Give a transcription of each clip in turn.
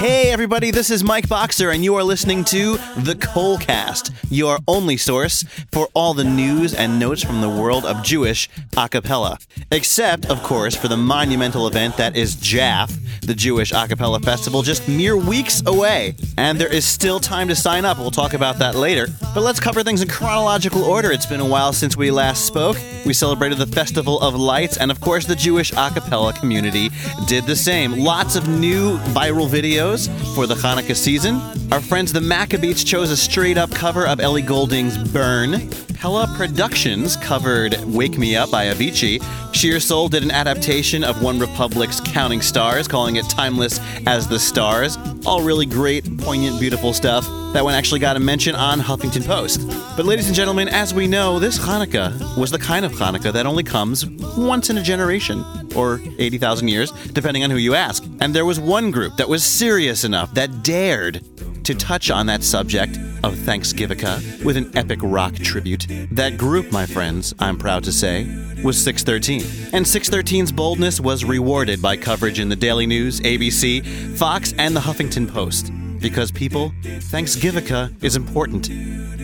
Hey, everybody, this is Mike Boxer, and you are listening to The KolCast, your only source for all the news and notes from the world of Jewish a cappella. Except, of course, for the monumental event that is JAF, the Jewish a cappella festival, just mere weeks away. And there is still time to sign up. We'll talk about that later. But let's cover things in chronological order. It's been a while since we last spoke. We celebrated the Festival of Lights, and of course, the Jewish a cappella community did the same. Lots of new viral videos for the Hanukkah season. Our friends the Maccabeats chose a straight up cover of Ellie Goulding's Burn. Pella Productions covered Wake Me Up by Avicii. Sheer Soul did an adaptation of OneRepublic's Counting Stars, calling it Timeless as the Stars. All really great, poignant, beautiful stuff. That one actually got a mention on Huffington Post. But, ladies and gentlemen, as we know, this Hanukkah was the kind of Hanukkah that only comes once in a generation, or 80,000 years, depending on who you ask. And there was one group that was serious enough, that dared to touch on that subject of Thanksgiving with an epic rock tribute. That group, my friends, I'm proud to say, was 613. And 613's boldness was rewarded by coverage in the Daily News, ABC, Fox, and the Huffington Post. Because people, Thanksgiving is important.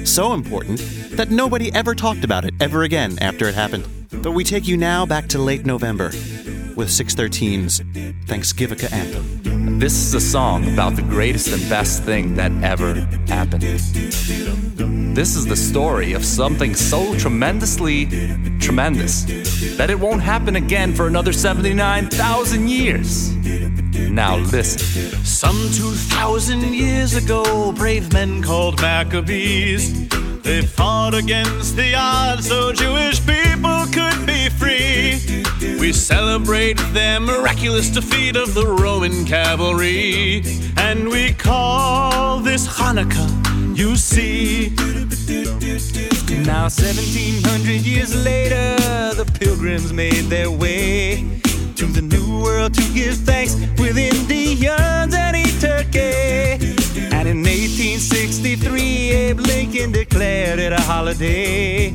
So important that nobody ever talked about it ever again after it happened. But we take you now back to late November with 613's Thanksgiving anthem. This is a song about the greatest and best thing that ever happened. This is the story of something so tremendously tremendous that it won't happen again for another 79,000 years. Now listen. Some 2,000 years ago, brave men called Maccabees. They fought against the odds so Jewish people could be free. We celebrate their miraculous defeat of the Roman cavalry. And we call this Hanukkah, you see. Now, 1700 years later, the pilgrims made their way to the New World to give thanks with Indians and eat turkey. In 1863, Abe Lincoln declared it a holiday.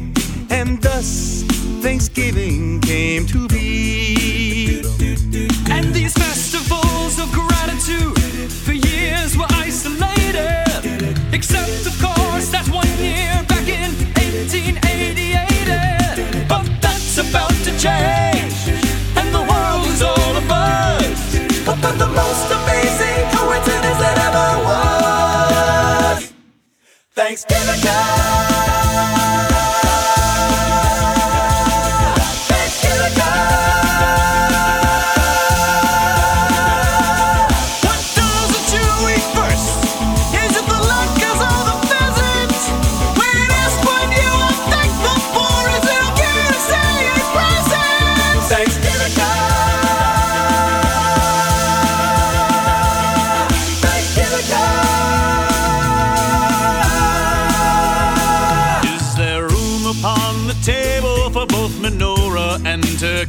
And thus, Thanksgiving came to be. Thanksgiving. What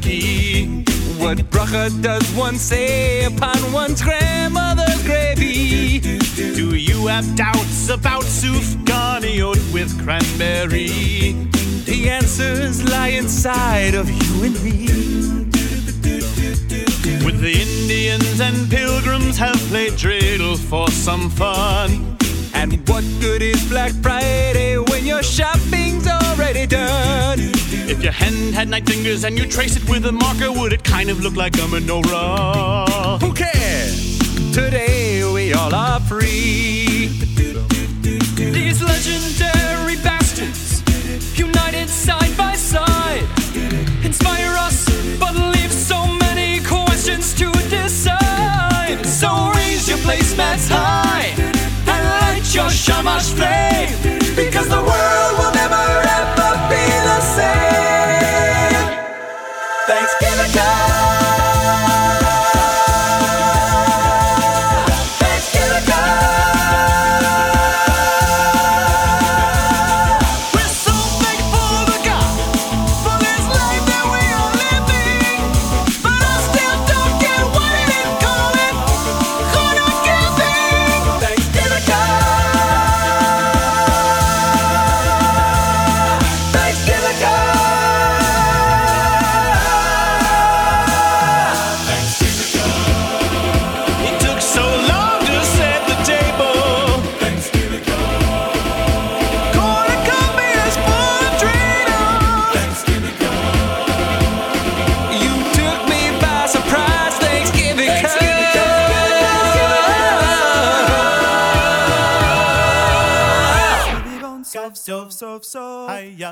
What bracha does one say upon one's grandmother's gravy? Do you have doubts about sufganiyot with cranberry? The answers lie inside of you and me. With the Indians and pilgrims have played dreidel for some fun. And what good is Black Friday when your shopping's already done? If your hand had nine fingers and you trace it with a marker, would it kind of look like a menorah? Who cares? Today we all are free. These legendary bastards, united side by side, inspire us, but leave so many questions to decide. So raise your placemats high and light your shamash flame,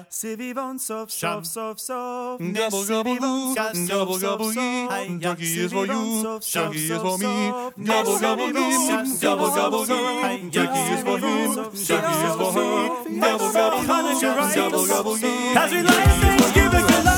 Sivivonka, Sivivonsov, Sov, Sov, Sov. Gobble, gobble, goo, gobble, gobble, yee. Ducky is for you, Shucky is for me. Gobble, gobble, goo, gobble, gobble, goo. Ducky is for him, Shucky is for her. Gobble, gobble, goo, gobble, gobble, yee. As we light Thanksgiving,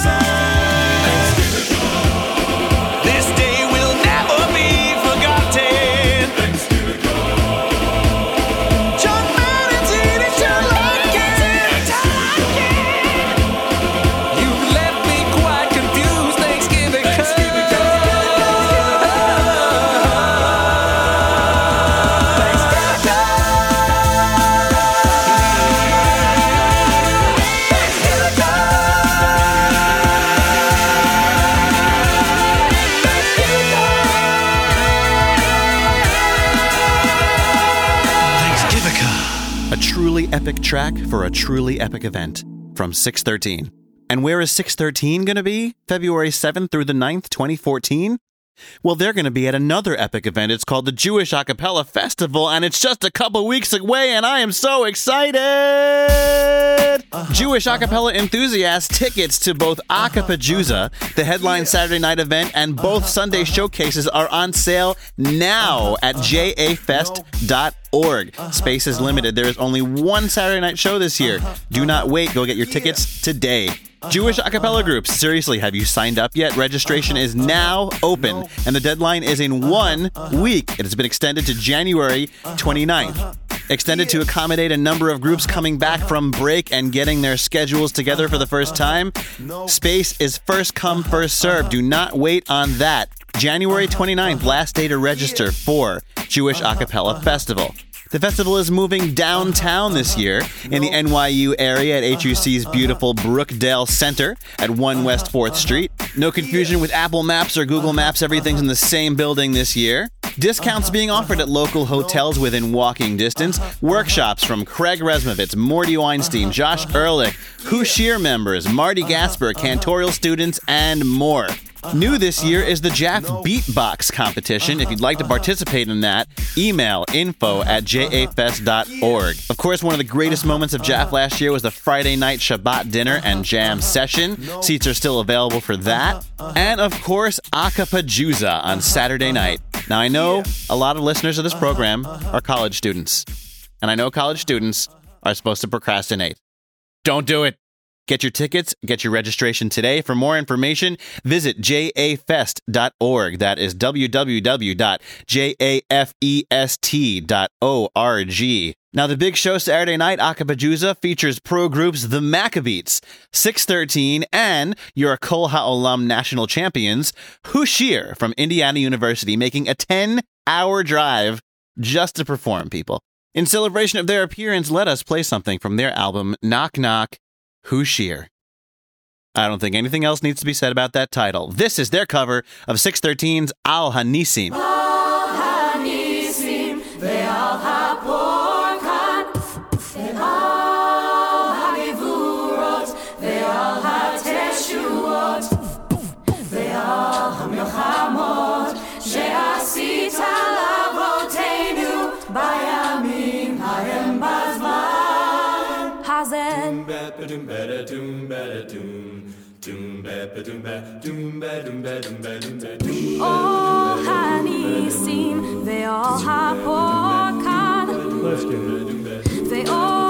track for a truly epic event from 613. And where is 613 going to be? February 7th through the 9th, 2014? Well, they're going to be at another epic event. It's called the Jewish Acapella Festival, and it's just a couple weeks away, and I am so excited! Jewish acapella enthusiasts tickets to both Acapajuza, the headline Saturday night event, and both Sunday showcases are on sale now at jafest.org. Space is limited. There is only one Saturday night show this year. Do not wait. Go get your tickets today. Jewish acapella groups, seriously, have you signed up yet? Registration is now open, and the deadline is in one week. It has been extended to January 29th. Extended to accommodate a number of groups coming back from break and getting their schedules together for the first time. Space is first come, first serve. Do not wait on that. January 29th, last day to register for Jewish Acapella Festival. The festival is moving downtown this year in the NYU area at HUC's beautiful Brookdale Center at 1 West 4th Street. No confusion with Apple Maps or Google Maps, everything's in the same building this year. Discounts being offered at local hotels within walking distance. Workshops from Craig Resmovitz, Morty Weinstein, Josh Ehrlich, Hooshir members, Marty Gasper, Cantorial students, and more. New this year is the JAF Beatbox competition. If you'd like to participate in that, email info at jafest.org. Of course, one of the greatest moments of JAF last year was the Friday night Shabbat dinner and jam session. Seats are still available for that. And of course, Acapajuza on Saturday night. Now, I know a lot of listeners of this program are college students, and I know college students are supposed to procrastinate. Don't do it. Get your tickets, get your registration today. For more information, visit jafest.org. That is www.jafest.org. Now, the big show Saturday night, Acapajuza, features pro groups The Maccabeats, 613, and your Kol HaOlam national champions, Hooshir from Indiana University, making a 10 hour drive just to perform, people. In celebration of their appearance, let us play something from their album, Knock Knock, Hooshir. I don't think anything else needs to be said about that title. This is their cover of 613's Al Hanisim. Oh, honey seem, they all have pork They all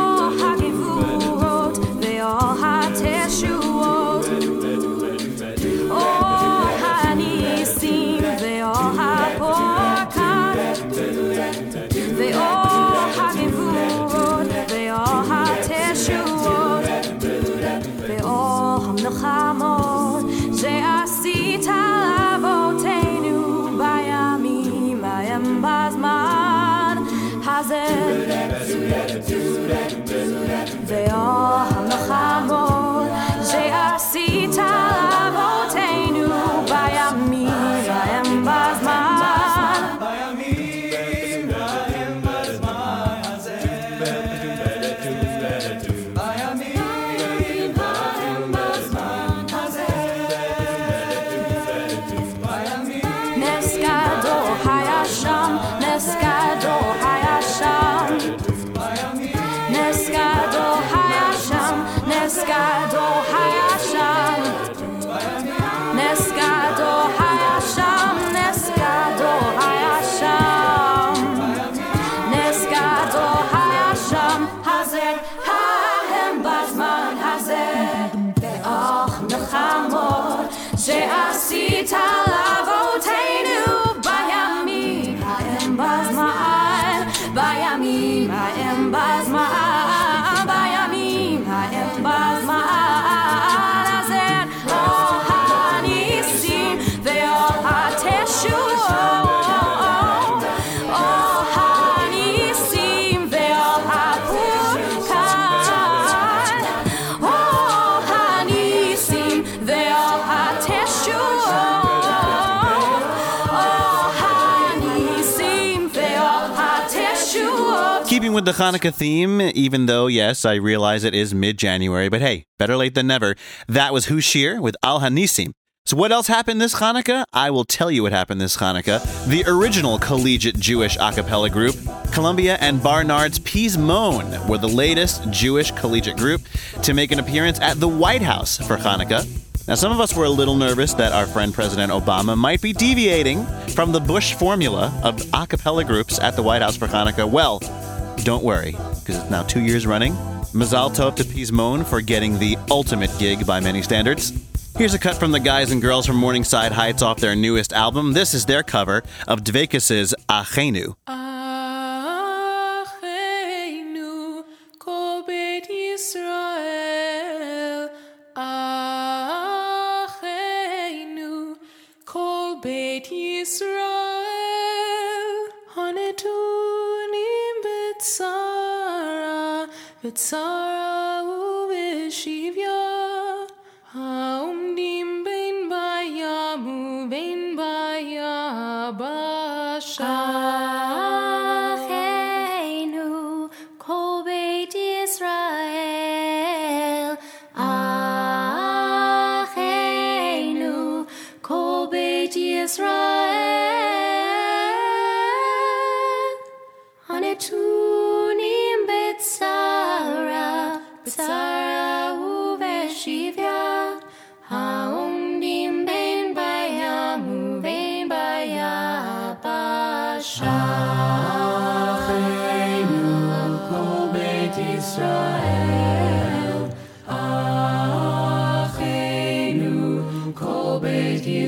Keeping with the Hanukkah theme, even though, yes, I realize it is mid January, but hey, better late than never. That was Hooshir with Al Hanisim. So, what else happened this Hanukkah? I will tell you what happened this Hanukkah. The original collegiate Jewish a cappella group, Columbia and Barnard's Pizmon, were the latest Jewish collegiate group to make an appearance at the White House for Hanukkah. Now, some of us were a little nervous that our friend President Obama might be deviating from the Bush formula of a cappella groups at the White House for Hanukkah. Well, don't worry, because it's now two years running. Mazal Tov to Pizmon for getting the ultimate gig by many standards. Here's a cut from the guys and girls from Morningside Heights off their newest album. This is their cover of Dveykus's Achenu. Achenu, b'tzara, b'tzara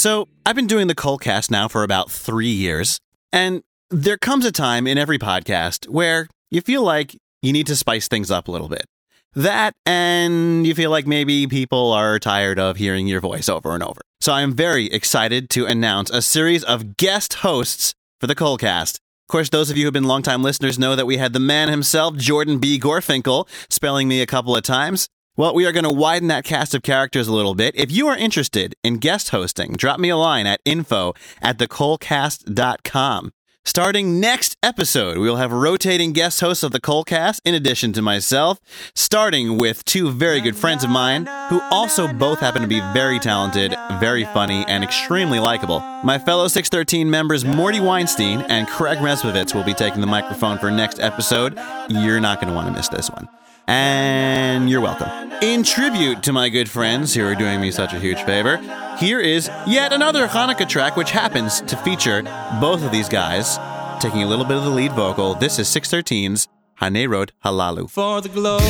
So, I've been doing the KolCast now for about three years, and there comes a time in every podcast where you feel like you need to spice things up a little bit. That, and you feel like maybe people are tired of hearing your voice over and over. So I am very excited to announce a series of guest hosts for the KolCast. Of course, those of you who have been longtime listeners know that we had the man himself, Jordan B. Gorfinkel, spelling me a couple of times. Well, we are going to widen that cast of characters a little bit. If you are interested in guest hosting, drop me a line at info at thekolcast.com. Starting next episode, we will have rotating guest hosts of the KolCast in addition to myself, starting with two very good friends of mine who also both happen to be very talented, very funny, and extremely likable. My fellow 613 members Morty Weinstein and Craig Resmovitz will be taking the microphone for next episode. You're not going to want to miss this one. And you're welcome. In tribute to my good friends who are doing me such a huge favor, here is yet another Hanukkah track which happens to feature both of these guys taking a little bit of the lead vocal. This is 613's Hanerot Halalu. for the glow of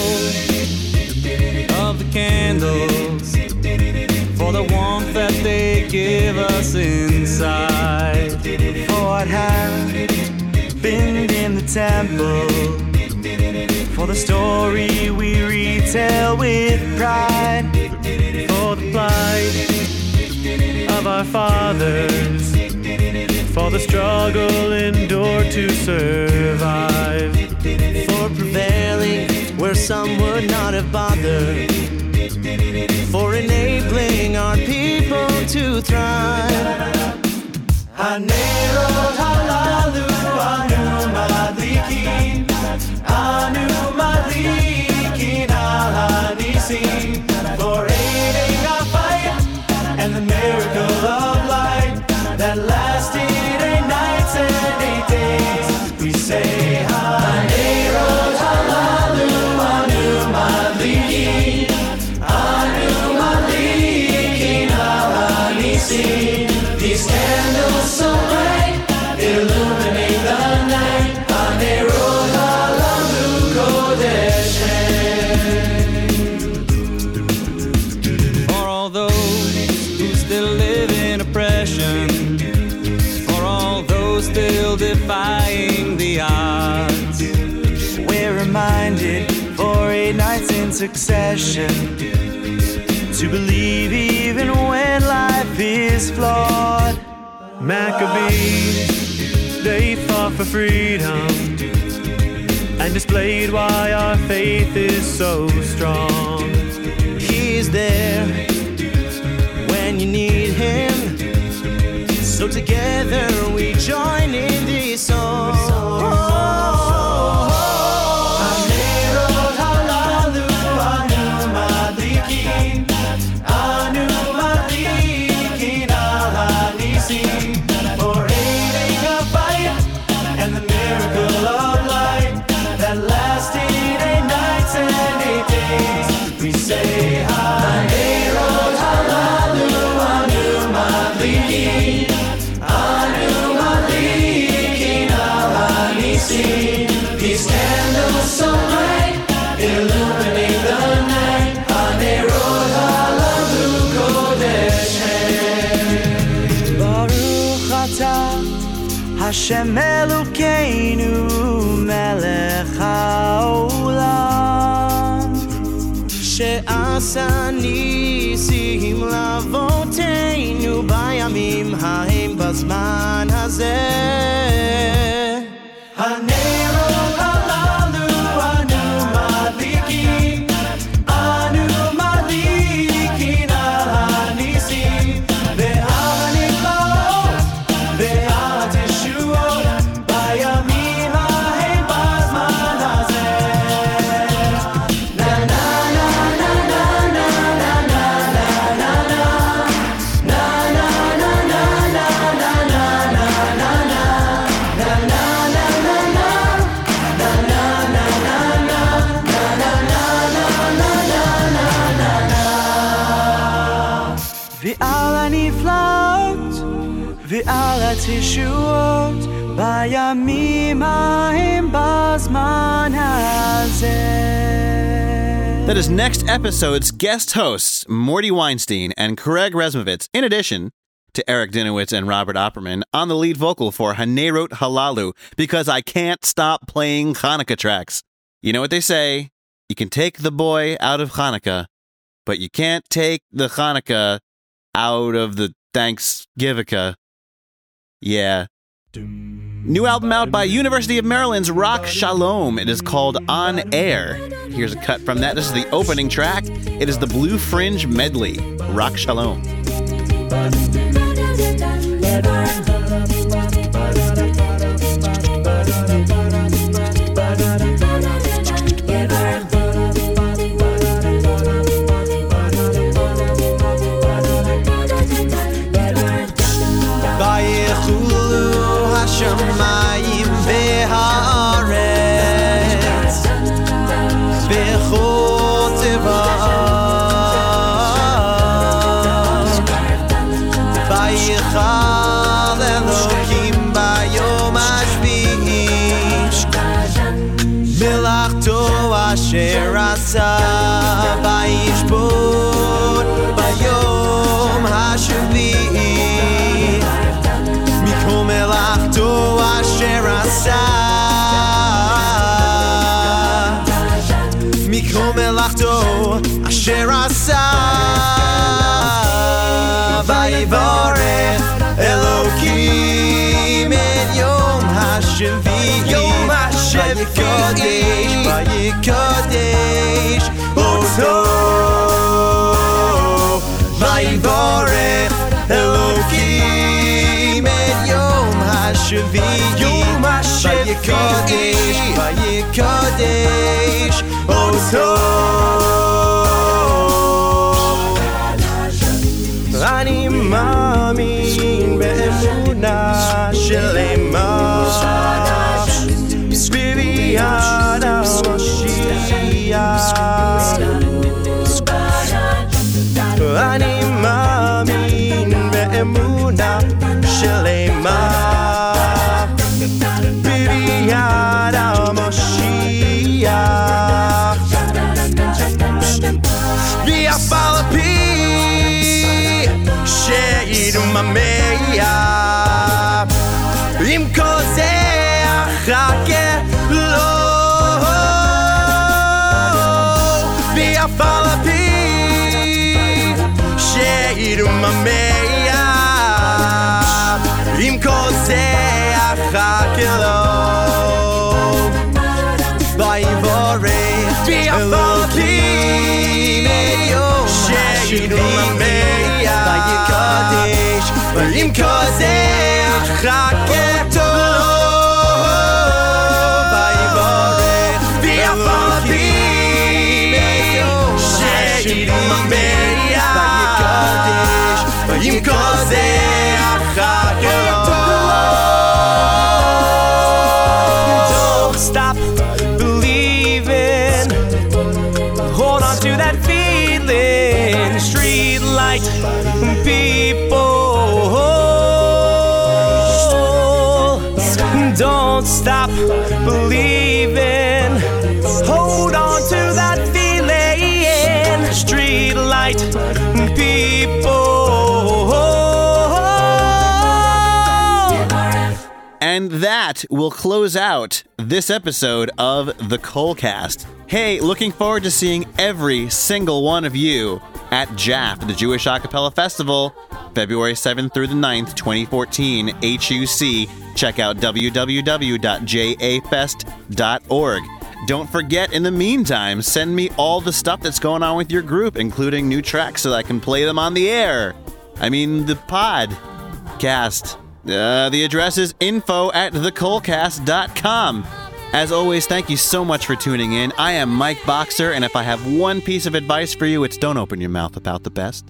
the candles, for the warmth that they give us inside, for in the temple, for the story we retell with pride, for the plight of our fathers, for the struggle endured to survive for prevailing where some would not have bothered, for enabling our people to thrive. Halalu anu madlikin, anu succession to believe even when life is flawed. Maccabees, they fought for freedom and displayed why our faith is so strong. He's there when you need him. So together we join in this שם אלוקינו מלך העולם. שעשה ניסים לאבותינו בימים ההם בזמן הזה. הנס ועל התשועות בימים ההם בזמן הזה. That is next episode's guest hosts, Morty Weinstein and Craig Resmovitz, in addition to Eric Dinowitz and Robert Opperman on the lead vocal for Hanerot Halalu, because I can't stop playing Hanukkah tracks. You know what they say? You can take the boy out of Hanukkah, but you can't take the Hanukkah out of the Thanksgivica. Yeah. New album out by University of Maryland's Rak Shalom. It is called On Air. Here's a cut from that. This is the opening track. It is the Blue Fringe Medley. Rak Shalom. share our Vayivore Elohim et Yom HaShavi Yom HaShavi Kodesh Vayikodesh Oto Vayivore Elohim et Yom HaShavi Yom HaShavi Kodesh Vayikodesh Oto midnight. She'll aim man. And that will close out this episode of the KolCast. Hey, looking forward to seeing every single one of you at JAF, the Jewish Acapella Festival, February 7th through the 9th, 2014, HUC. Check out www.jafest.org. Don't forget, in the meantime, send me all the stuff that's going on with your group, including new tracks so that I can play them on the air. I mean, the podcast. Uh, the address is info at thekolcast.com. As always, thank you so much for tuning in. I am Mike Boxer, and if I have one piece of advice for you, it's don't open your mouth about the best.